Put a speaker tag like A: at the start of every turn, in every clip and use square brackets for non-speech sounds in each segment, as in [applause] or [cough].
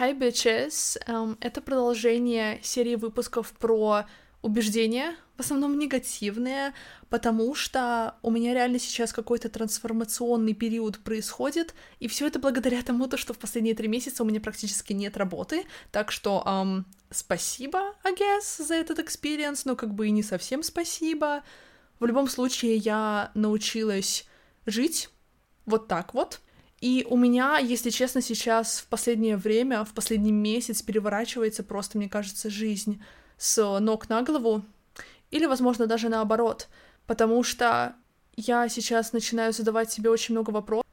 A: Hi bitches! Um, это продолжение серии выпусков про убеждения, в основном негативные, потому что у меня реально сейчас какой-то трансформационный период происходит, и все это благодаря тому, то, что в последние три месяца у меня практически нет работы, так что um, спасибо, I guess, за этот experience, но как бы и не совсем спасибо. В любом случае, я научилась жить вот так вот, и у меня, если честно, сейчас в последнее время, в последний месяц переворачивается просто, мне кажется, жизнь с ног на голову, или, возможно, даже наоборот, потому что я сейчас начинаю задавать себе очень много вопросов,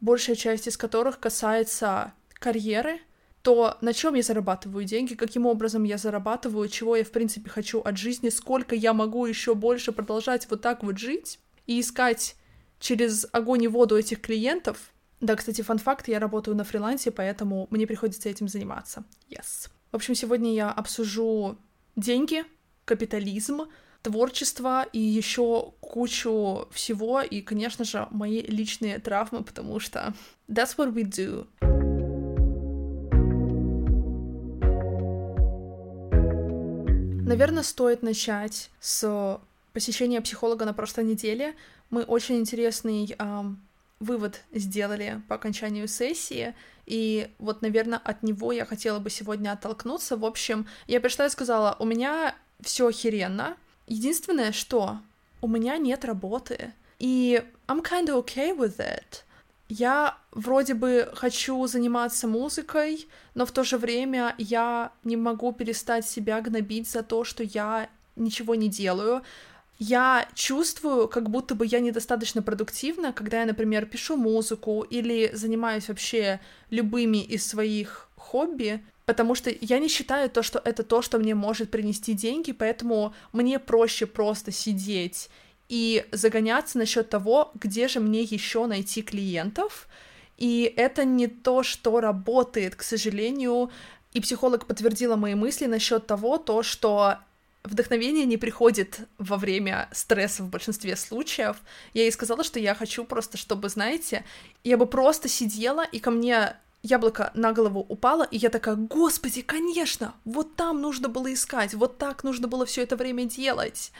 A: большая часть из которых касается карьеры, то на чем я зарабатываю деньги, каким образом я зарабатываю, чего я, в принципе, хочу от жизни, сколько я могу еще больше продолжать вот так вот жить и искать через огонь и воду этих клиентов, да, кстати, фан-факт, я работаю на фрилансе, поэтому мне приходится этим заниматься. Yes. В общем, сегодня я обсужу деньги, капитализм, творчество и еще кучу всего, и, конечно же, мои личные травмы, потому что that's what we do. Наверное, стоит начать с посещения психолога на прошлой неделе. Мы очень интересный эм, вывод сделали по окончанию сессии, и вот, наверное, от него я хотела бы сегодня оттолкнуться. В общем, я пришла и сказала, у меня все охеренно. Единственное, что у меня нет работы, и I'm kind of okay with it. Я вроде бы хочу заниматься музыкой, но в то же время я не могу перестать себя гнобить за то, что я ничего не делаю я чувствую, как будто бы я недостаточно продуктивна, когда я, например, пишу музыку или занимаюсь вообще любыми из своих хобби, потому что я не считаю то, что это то, что мне может принести деньги, поэтому мне проще просто сидеть и загоняться насчет того, где же мне еще найти клиентов. И это не то, что работает, к сожалению. И психолог подтвердила мои мысли насчет того, то, что вдохновение не приходит во время стресса в большинстве случаев. Я ей сказала, что я хочу просто, чтобы, знаете, я бы просто сидела, и ко мне яблоко на голову упало, и я такая, господи, конечно, вот там нужно было искать, вот так нужно было все это время делать.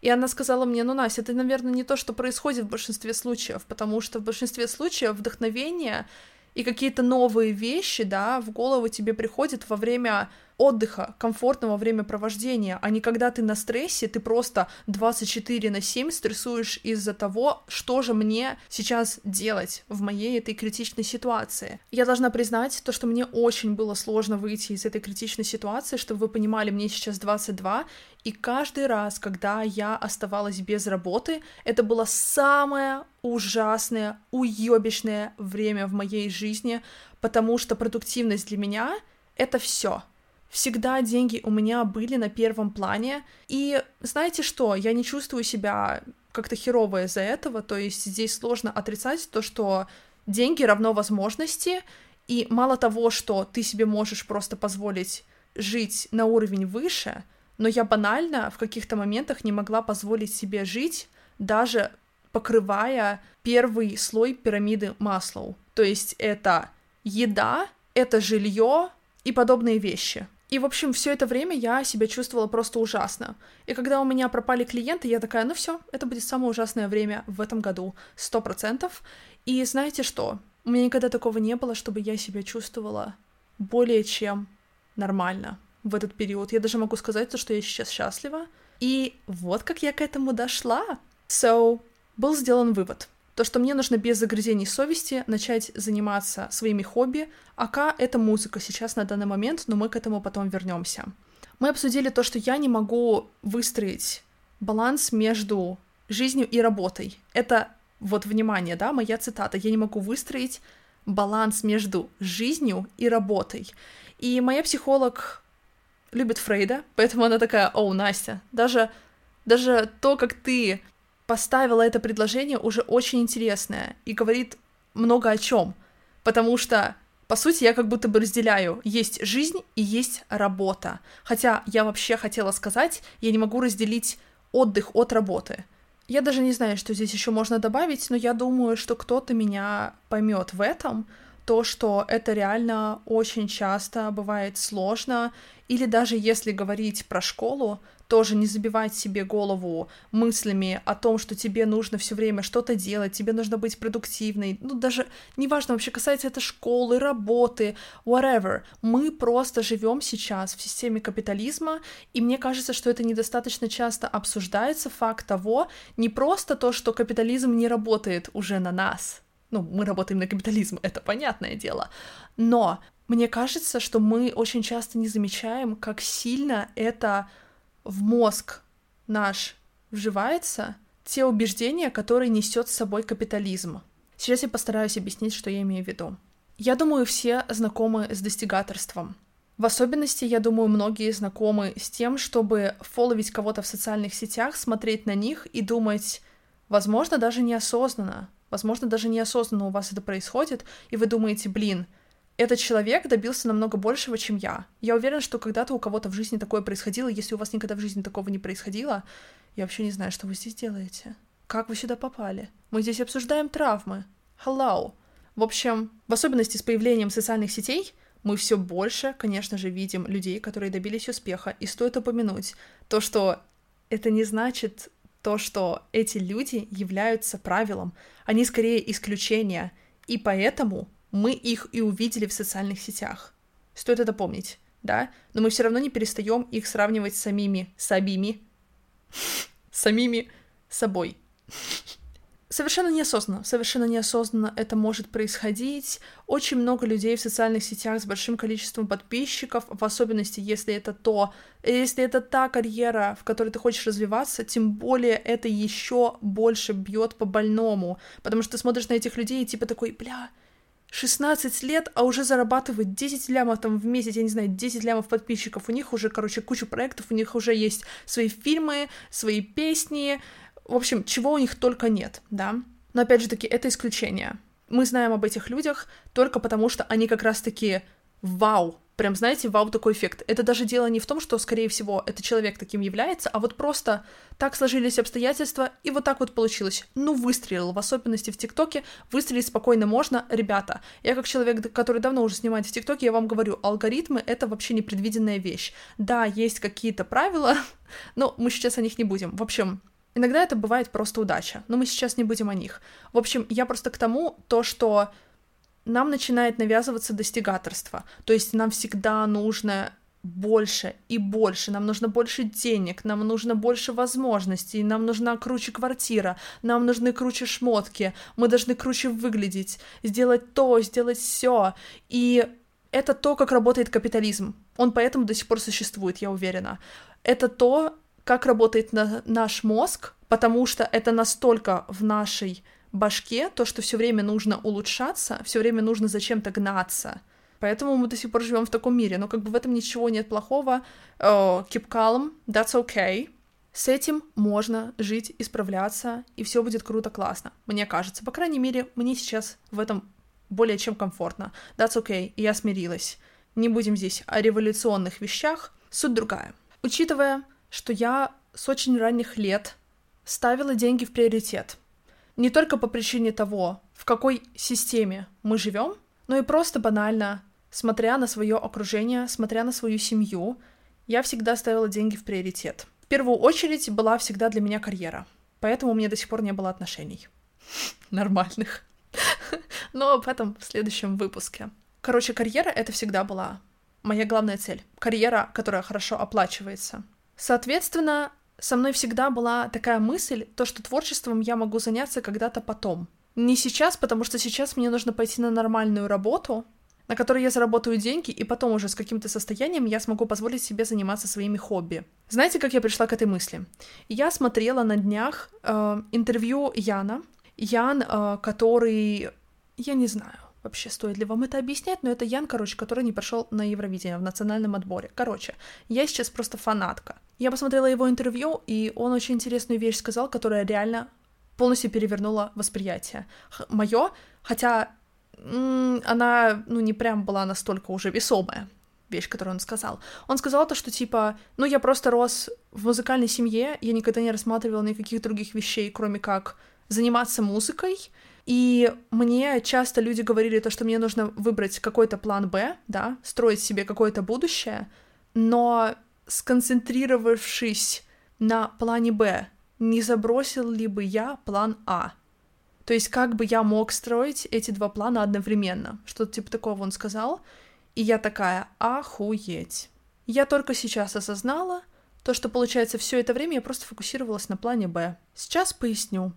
A: И она сказала мне, ну, Настя, это, наверное, не то, что происходит в большинстве случаев, потому что в большинстве случаев вдохновение и какие-то новые вещи, да, в голову тебе приходят во время отдыха, комфортного времяпровождения, а не когда ты на стрессе, ты просто 24 на 7 стрессуешь из-за того, что же мне сейчас делать в моей этой критичной ситуации. Я должна признать то, что мне очень было сложно выйти из этой критичной ситуации, чтобы вы понимали, мне сейчас 22, и каждый раз, когда я оставалась без работы, это было самое ужасное, уебищное время в моей жизни, потому что продуктивность для меня — это все. Всегда деньги у меня были на первом плане. И знаете что, я не чувствую себя как-то херово из-за этого, то есть здесь сложно отрицать то, что деньги равно возможности, и мало того, что ты себе можешь просто позволить жить на уровень выше, но я банально в каких-то моментах не могла позволить себе жить, даже покрывая первый слой пирамиды Маслоу. То есть это еда, это жилье и подобные вещи. И, в общем, все это время я себя чувствовала просто ужасно. И когда у меня пропали клиенты, я такая, ну все, это будет самое ужасное время в этом году, сто процентов. И знаете что? У меня никогда такого не было, чтобы я себя чувствовала более чем нормально в этот период. Я даже могу сказать, что я сейчас счастлива. И вот как я к этому дошла. So, был сделан вывод — то, что мне нужно без загрызений совести начать заниматься своими хобби, ака это музыка сейчас на данный момент, но мы к этому потом вернемся. Мы обсудили то, что я не могу выстроить баланс между жизнью и работой. Это вот внимание, да, моя цитата. Я не могу выстроить баланс между жизнью и работой. И моя психолог любит Фрейда, поэтому она такая, о, Настя, даже, даже то, как ты поставила это предложение уже очень интересное и говорит много о чем. Потому что, по сути, я как будто бы разделяю, есть жизнь и есть работа. Хотя я вообще хотела сказать, я не могу разделить отдых от работы. Я даже не знаю, что здесь еще можно добавить, но я думаю, что кто-то меня поймет в этом, то, что это реально очень часто бывает сложно, или даже если говорить про школу, тоже не забивать себе голову мыслями о том, что тебе нужно все время что-то делать, тебе нужно быть продуктивной. Ну, даже неважно, вообще касается это школы, работы, whatever. Мы просто живем сейчас в системе капитализма, и мне кажется, что это недостаточно часто обсуждается факт того, не просто то, что капитализм не работает уже на нас. Ну, мы работаем на капитализм, это понятное дело. Но мне кажется, что мы очень часто не замечаем, как сильно это в мозг наш вживается те убеждения, которые несет с собой капитализм. Сейчас я постараюсь объяснить, что я имею в виду. Я думаю, все знакомы с достигаторством. В особенности, я думаю, многие знакомы с тем, чтобы фолловить кого-то в социальных сетях, смотреть на них и думать, возможно, даже неосознанно, возможно, даже неосознанно у вас это происходит, и вы думаете, блин, этот человек добился намного большего, чем я. Я уверена, что когда-то у кого-то в жизни такое происходило. Если у вас никогда в жизни такого не происходило, я вообще не знаю, что вы здесь делаете. Как вы сюда попали? Мы здесь обсуждаем травмы. Hello. В общем, в особенности с появлением социальных сетей, мы все больше, конечно же, видим людей, которые добились успеха. И стоит упомянуть то, что это не значит то, что эти люди являются правилом. Они скорее исключения. И поэтому мы их и увидели в социальных сетях. Стоит это помнить, да? Но мы все равно не перестаем их сравнивать с самими, самими, [laughs] самими собой. Совершенно неосознанно, совершенно неосознанно это может происходить. Очень много людей в социальных сетях с большим количеством подписчиков, в особенности, если это то, если это та карьера, в которой ты хочешь развиваться, тем более это еще больше бьет по больному, потому что ты смотришь на этих людей и типа такой, бля, 16 лет, а уже зарабатывает 10 лямов там в месяц, я не знаю, 10 лямов подписчиков. У них уже, короче, куча проектов, у них уже есть свои фильмы, свои песни. В общем, чего у них только нет, да. Но опять же таки, это исключение. Мы знаем об этих людях только потому, что они как раз-таки вау, прям, знаете, вау, такой эффект. Это даже дело не в том, что, скорее всего, этот человек таким является, а вот просто так сложились обстоятельства, и вот так вот получилось. Ну, выстрелил, в особенности в ТикТоке, выстрелить спокойно можно. Ребята, я как человек, который давно уже снимает в ТикТоке, я вам говорю, алгоритмы — это вообще непредвиденная вещь. Да, есть какие-то правила, [laughs] но мы сейчас о них не будем. В общем, иногда это бывает просто удача, но мы сейчас не будем о них. В общем, я просто к тому, то, что нам начинает навязываться достигаторство. То есть нам всегда нужно больше и больше, нам нужно больше денег, нам нужно больше возможностей, нам нужна круче квартира, нам нужны круче шмотки, мы должны круче выглядеть, сделать то, сделать все. И это то, как работает капитализм. Он поэтому до сих пор существует, я уверена. Это то, как работает на наш мозг, потому что это настолько в нашей башке то, что все время нужно улучшаться, все время нужно зачем-то гнаться. Поэтому мы до сих пор живем в таком мире. Но как бы в этом ничего нет плохого. Uh, keep calm, that's okay. С этим можно жить, исправляться, и все будет круто, классно. Мне кажется. По крайней мере, мне сейчас в этом более чем комфортно. That's okay, и я смирилась. Не будем здесь о революционных вещах. Суть другая. Учитывая, что я с очень ранних лет ставила деньги в приоритет, не только по причине того, в какой системе мы живем, но и просто банально, смотря на свое окружение, смотря на свою семью, я всегда ставила деньги в приоритет. В первую очередь была всегда для меня карьера, поэтому у меня до сих пор не было отношений. [laughs] Нормальных. [laughs] Но об этом в следующем выпуске. Короче, карьера — это всегда была моя главная цель. Карьера, которая хорошо оплачивается. Соответственно, со мной всегда была такая мысль, то, что творчеством я могу заняться когда-то потом. Не сейчас, потому что сейчас мне нужно пойти на нормальную работу, на которой я заработаю деньги, и потом уже с каким-то состоянием я смогу позволить себе заниматься своими хобби. Знаете, как я пришла к этой мысли? Я смотрела на днях э, интервью Яна. Ян, э, который... Я не знаю, вообще стоит ли вам это объяснять, но это Ян, короче, который не прошел на Евровидение в национальном отборе. Короче, я сейчас просто фанатка. Я посмотрела его интервью, и он очень интересную вещь сказал, которая реально полностью перевернула восприятие. Мое, хотя м- она, ну, не прям была настолько уже весомая вещь, которую он сказал. Он сказал то, что типа, ну, я просто рос в музыкальной семье, я никогда не рассматривал никаких других вещей, кроме как заниматься музыкой, и мне часто люди говорили то, что мне нужно выбрать какой-то план Б, да, строить себе какое-то будущее, но сконцентрировавшись на плане Б, не забросил ли бы я план А? То есть как бы я мог строить эти два плана одновременно? Что-то типа такого он сказал. И я такая, охуеть. Я только сейчас осознала то, что, получается, все это время я просто фокусировалась на плане Б. Сейчас поясню.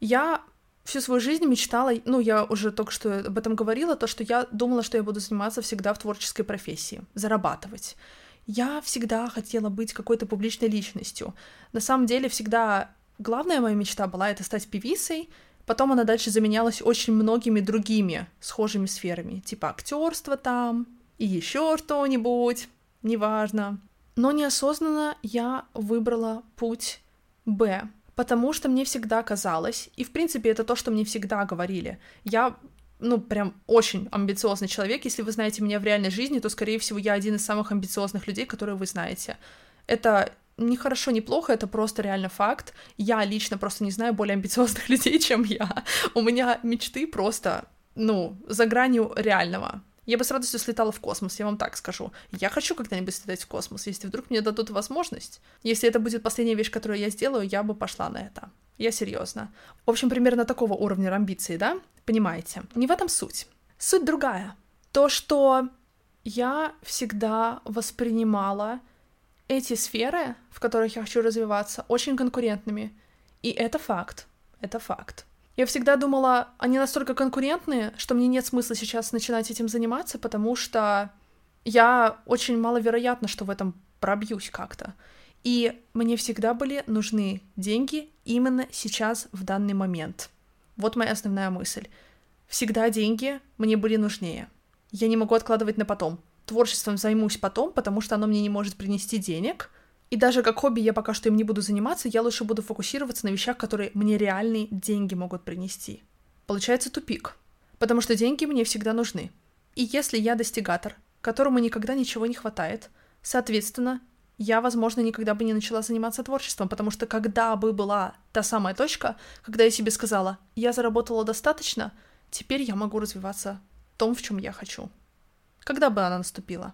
A: Я всю свою жизнь мечтала, ну, я уже только что об этом говорила, то, что я думала, что я буду заниматься всегда в творческой профессии, зарабатывать. Я всегда хотела быть какой-то публичной личностью. На самом деле, всегда главная моя мечта была это стать певицей, потом она дальше заменялась очень многими другими схожими сферами, типа актерство там и еще что-нибудь, неважно. Но неосознанно я выбрала путь Б, потому что мне всегда казалось, и в принципе это то, что мне всегда говорили, я ну, прям очень амбициозный человек. Если вы знаете меня в реальной жизни, то, скорее всего, я один из самых амбициозных людей, которые вы знаете. Это не хорошо, не плохо, это просто реально факт. Я лично просто не знаю более амбициозных [laughs] людей, чем я. У меня мечты просто, ну, за гранью реального. Я бы с радостью слетала в космос, я вам так скажу. Я хочу когда-нибудь слетать в космос, если вдруг мне дадут возможность. Если это будет последняя вещь, которую я сделаю, я бы пошла на это. Я серьезно. В общем, примерно такого уровня амбиции, да? Понимаете? Не в этом суть. Суть другая. То, что я всегда воспринимала эти сферы, в которых я хочу развиваться, очень конкурентными. И это факт. Это факт. Я всегда думала, они настолько конкурентные, что мне нет смысла сейчас начинать этим заниматься, потому что я очень маловероятно, что в этом пробьюсь как-то. И мне всегда были нужны деньги именно сейчас, в данный момент. Вот моя основная мысль. Всегда деньги мне были нужнее. Я не могу откладывать на потом. Творчеством займусь потом, потому что оно мне не может принести денег, и даже как хобби я пока что им не буду заниматься, я лучше буду фокусироваться на вещах, которые мне реальные деньги могут принести. Получается тупик, потому что деньги мне всегда нужны. И если я достигатор, которому никогда ничего не хватает, соответственно, я, возможно, никогда бы не начала заниматься творчеством, потому что когда бы была та самая точка, когда я себе сказала, я заработала достаточно, теперь я могу развиваться в том, в чем я хочу. Когда бы она наступила?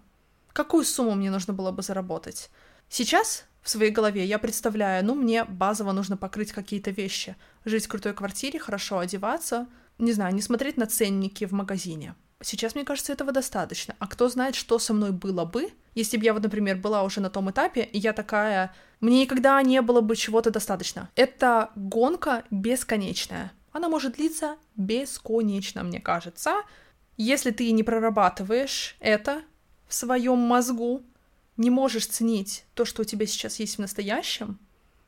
A: Какую сумму мне нужно было бы заработать? Сейчас в своей голове я представляю, ну, мне базово нужно покрыть какие-то вещи. Жить в крутой квартире, хорошо одеваться, не знаю, не смотреть на ценники в магазине. Сейчас, мне кажется, этого достаточно. А кто знает, что со мной было бы, если бы я вот, например, была уже на том этапе, и я такая, мне никогда не было бы чего-то достаточно. Это гонка бесконечная. Она может длиться бесконечно, мне кажется. Если ты не прорабатываешь это в своем мозгу, не можешь ценить то, что у тебя сейчас есть в настоящем,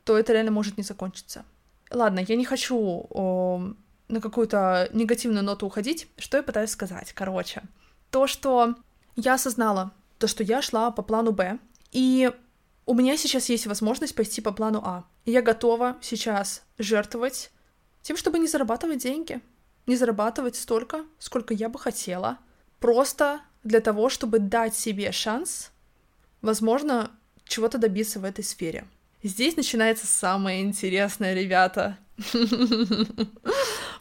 A: то это реально может не закончиться. Ладно, я не хочу о, на какую-то негативную ноту уходить. Что я пытаюсь сказать? Короче, то, что я осознала, то, что я шла по плану Б, и у меня сейчас есть возможность пойти по плану А. И я готова сейчас жертвовать тем, чтобы не зарабатывать деньги. Не зарабатывать столько, сколько я бы хотела. Просто для того, чтобы дать себе шанс возможно, чего-то добиться в этой сфере. Здесь начинается самое интересное, ребята. [laughs]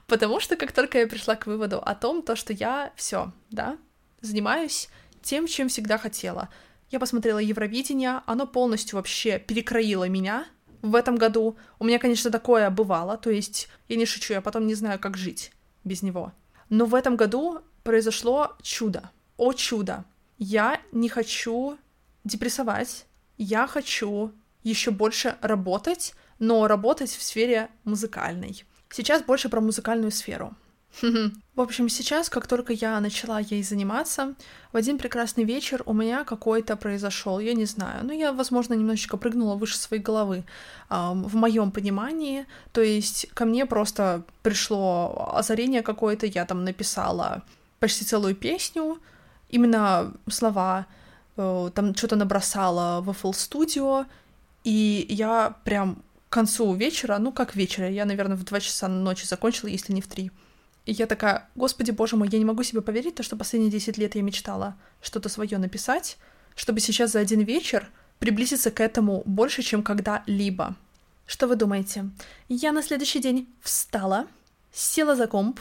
A: Потому что как только я пришла к выводу о том, то, что я все, да, занимаюсь тем, чем всегда хотела. Я посмотрела Евровидение, оно полностью вообще перекроило меня в этом году. У меня, конечно, такое бывало, то есть я не шучу, я потом не знаю, как жить без него. Но в этом году произошло чудо. О чудо! Я не хочу депрессовать, я хочу еще больше работать, но работать в сфере музыкальной. Сейчас больше про музыкальную сферу. В общем, сейчас, как только я начала ей заниматься, в один прекрасный вечер у меня какой-то произошел, я не знаю, ну я, возможно, немножечко прыгнула выше своей головы эм, в моем понимании, то есть ко мне просто пришло озарение какое-то, я там написала почти целую песню, именно слова Э, там что-то набросала в FL Studio, и я прям к концу вечера, ну как вечера, я, наверное, в 2 часа ночи закончила, если не в 3. И я такая, господи, боже мой, я не могу себе поверить, то, что последние 10 лет я мечтала что-то свое написать, чтобы сейчас за один вечер приблизиться к этому больше, чем когда-либо. Что вы думаете? Я на следующий день встала, села за комп,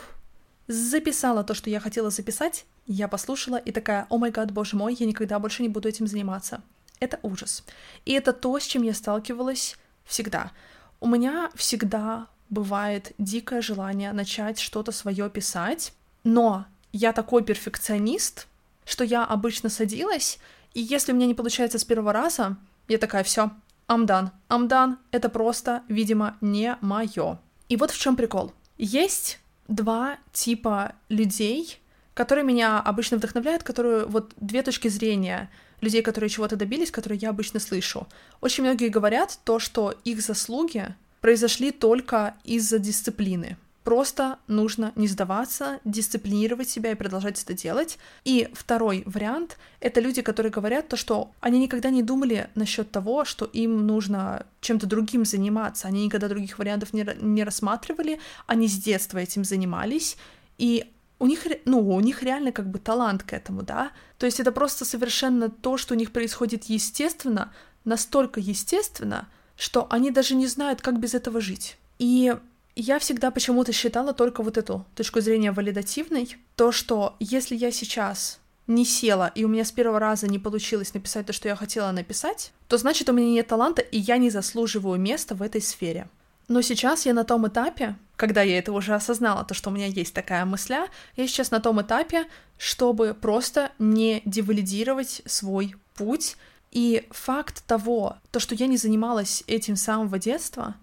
A: записала то, что я хотела записать, я послушала и такая, о май гад, боже мой, я никогда больше не буду этим заниматься. Это ужас. И это то, с чем я сталкивалась всегда. У меня всегда бывает дикое желание начать что-то свое писать, но я такой перфекционист, что я обычно садилась, и если у меня не получается с первого раза, я такая, все. I'm done. Это просто, видимо, не мое. И вот в чем прикол. Есть два типа людей, которые меня обычно вдохновляют, которые вот две точки зрения людей, которые чего-то добились, которые я обычно слышу. Очень многие говорят то, что их заслуги произошли только из-за дисциплины. Просто нужно не сдаваться, дисциплинировать себя и продолжать это делать. И второй вариант — это люди, которые говорят то, что они никогда не думали насчет того, что им нужно чем-то другим заниматься. Они никогда других вариантов не, не рассматривали, они с детства этим занимались, и у них, ну, у них реально как бы талант к этому, да? То есть это просто совершенно то, что у них происходит естественно, настолько естественно, что они даже не знают, как без этого жить. И я всегда почему-то считала только вот эту точку зрения валидативной, то, что если я сейчас не села, и у меня с первого раза не получилось написать то, что я хотела написать, то значит у меня нет таланта, и я не заслуживаю места в этой сфере. Но сейчас я на том этапе, когда я это уже осознала, то, что у меня есть такая мысля, я сейчас на том этапе, чтобы просто не девалидировать свой путь. И факт того, то, что я не занималась этим самого детства,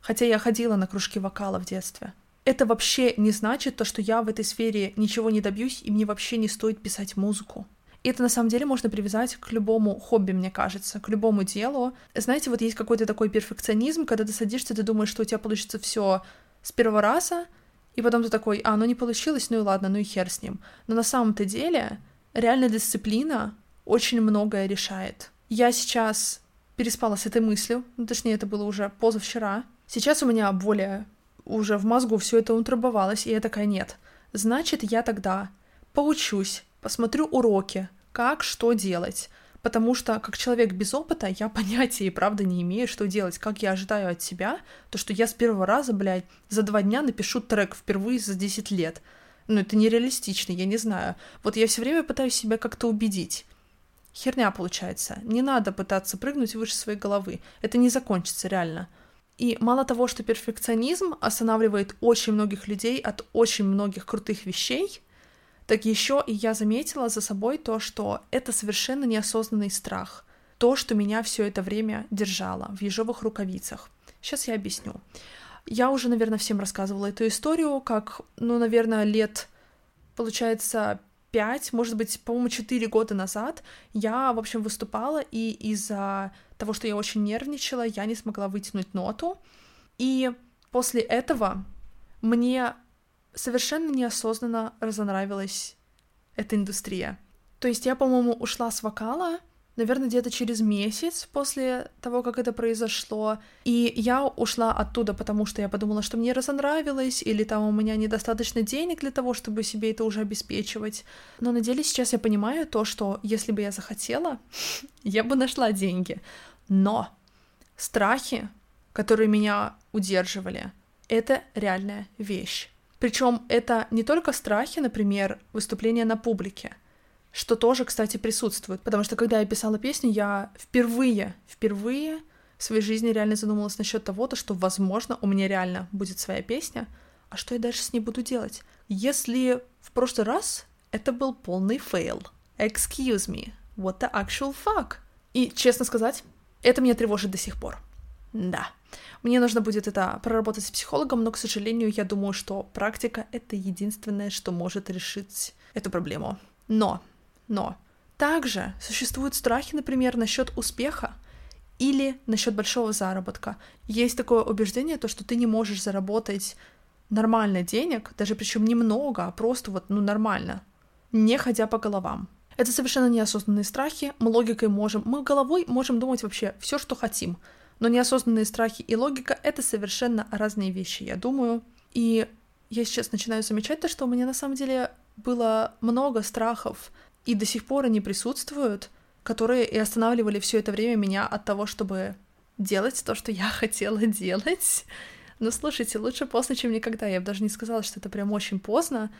A: хотя я ходила на кружки вокала в детстве. Это вообще не значит то, что я в этой сфере ничего не добьюсь, и мне вообще не стоит писать музыку. И это на самом деле можно привязать к любому хобби, мне кажется, к любому делу. Знаете, вот есть какой-то такой перфекционизм, когда ты садишься, ты думаешь, что у тебя получится все с первого раза, и потом ты такой, а, ну не получилось, ну и ладно, ну и хер с ним. Но на самом-то деле реальная дисциплина очень многое решает. Я сейчас переспала с этой мыслью, ну, точнее, это было уже позавчера, Сейчас у меня более уже в мозгу все это утрамбовалось, и я такая, нет. Значит, я тогда поучусь, посмотрю уроки, как что делать. Потому что, как человек без опыта, я [laughs] понятия и правда не имею, что делать. Как я ожидаю от себя, то, что я с первого раза, блядь, за два дня напишу трек впервые за 10 лет. Ну, это нереалистично, я не знаю. Вот я все время пытаюсь себя как-то убедить. Херня получается. Не надо пытаться прыгнуть выше своей головы. Это не закончится, реально. И мало того, что перфекционизм останавливает очень многих людей от очень многих крутых вещей, так еще и я заметила за собой то, что это совершенно неосознанный страх. То, что меня все это время держало в ежовых рукавицах. Сейчас я объясню. Я уже, наверное, всем рассказывала эту историю, как, ну, наверное, лет, получается, пять, может быть, по-моему, четыре года назад я, в общем, выступала, и из-за того, что я очень нервничала, я не смогла вытянуть ноту. И после этого мне совершенно неосознанно разонравилась эта индустрия. То есть я, по-моему, ушла с вокала, наверное, где-то через месяц после того, как это произошло. И я ушла оттуда, потому что я подумала, что мне разонравилось, или там у меня недостаточно денег для того, чтобы себе это уже обеспечивать. Но на деле сейчас я понимаю то, что если бы я захотела, [laughs] я бы нашла деньги. Но страхи, которые меня удерживали, это реальная вещь. Причем это не только страхи, например, выступления на публике, что тоже, кстати, присутствует. Потому что когда я писала песню, я впервые, впервые в своей жизни реально задумалась насчет того, то, что, возможно, у меня реально будет своя песня, а что я дальше с ней буду делать? Если в прошлый раз это был полный fail. Excuse me, what the actual fuck? И, честно сказать, это меня тревожит до сих пор. Да. Мне нужно будет это проработать с психологом, но, к сожалению, я думаю, что практика — это единственное, что может решить эту проблему. Но но также существуют страхи, например, насчет успеха или насчет большого заработка. Есть такое убеждение, то, что ты не можешь заработать нормально денег, даже причем немного, а просто вот, ну, нормально, не ходя по головам. Это совершенно неосознанные страхи, мы логикой можем, мы головой можем думать вообще все, что хотим, но неосознанные страхи и логика — это совершенно разные вещи, я думаю. И я сейчас начинаю замечать то, что у меня на самом деле было много страхов и до сих пор они присутствуют, которые и останавливали все это время меня от того, чтобы делать то, что я [laughs] хотела делать. Но слушайте, лучше поздно, чем никогда. Я бы даже не сказала, что это прям очень поздно.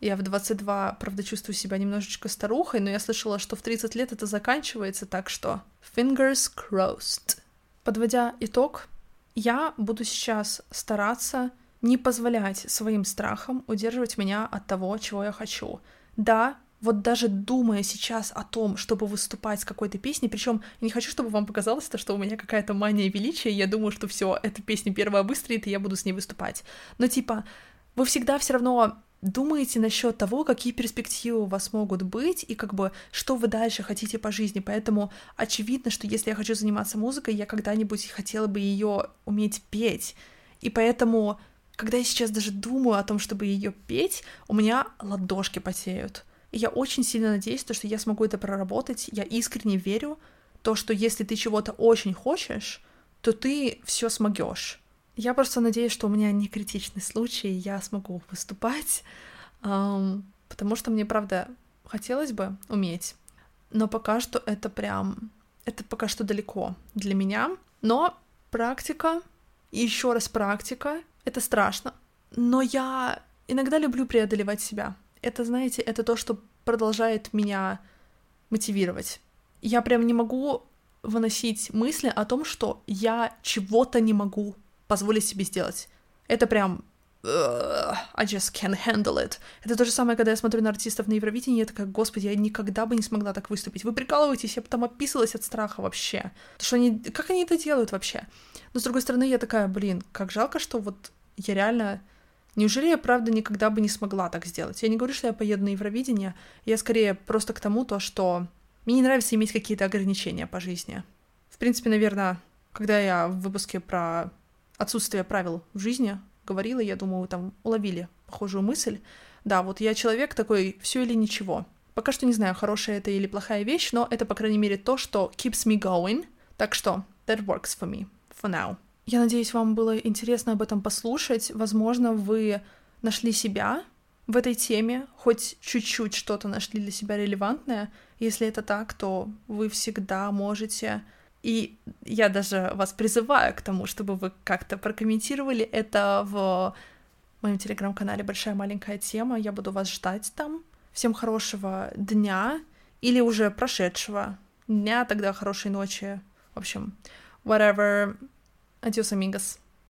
A: Я в 22, правда, чувствую себя немножечко старухой, но я слышала, что в 30 лет это заканчивается, так что fingers crossed. Подводя итог, я буду сейчас стараться не позволять своим страхам удерживать меня от того, чего я хочу. Да, вот даже думая сейчас о том, чтобы выступать с какой-то песней, причем не хочу, чтобы вам показалось то, что у меня какая-то мания величия, я думаю, что все, эта песня первая выстрелит, и я буду с ней выступать. Но типа, вы всегда все равно думаете насчет того, какие перспективы у вас могут быть и как бы что вы дальше хотите по жизни. Поэтому очевидно, что если я хочу заниматься музыкой, я когда-нибудь хотела бы ее уметь петь. И поэтому, когда я сейчас даже думаю о том, чтобы ее петь, у меня ладошки потеют. Я очень сильно надеюсь, то, что я смогу это проработать. Я искренне верю, то, что если ты чего-то очень хочешь, то ты все смогешь. Я просто надеюсь, что у меня не критичный случай, я смогу выступать, потому что мне, правда, хотелось бы уметь. Но пока что это прям... Это пока что далеко для меня. Но практика, и еще раз практика, это страшно. Но я иногда люблю преодолевать себя. Это, знаете, это то, что продолжает меня мотивировать. Я прям не могу выносить мысли о том, что я чего-то не могу позволить себе сделать. Это прям I just can't handle it. Это то же самое, когда я смотрю на артистов на Евровидении, я такая, господи, я никогда бы не смогла так выступить. Вы прикалываетесь, я потом описывалась от страха вообще. Что они, как они это делают вообще? Но с другой стороны, я такая, блин, как жалко, что вот я реально... Неужели я, правда, никогда бы не смогла так сделать? Я не говорю, что я поеду на Евровидение, я скорее просто к тому, то, что мне не нравится иметь какие-то ограничения по жизни. В принципе, наверное, когда я в выпуске про отсутствие правил в жизни говорила, я думаю, там уловили похожую мысль. Да, вот я человек такой, все или ничего. Пока что не знаю, хорошая это или плохая вещь, но это, по крайней мере, то, что keeps me going. Так что, that works for me, for now. Я надеюсь, вам было интересно об этом послушать. Возможно, вы нашли себя в этой теме, хоть чуть-чуть что-то нашли для себя релевантное. Если это так, то вы всегда можете и я даже вас призываю к тому, чтобы вы как-то прокомментировали это в моем телеграм-канале «Большая маленькая тема». Я буду вас ждать там. Всем хорошего дня или уже прошедшего дня, тогда хорошей ночи. В общем, whatever. Adeus, amigas.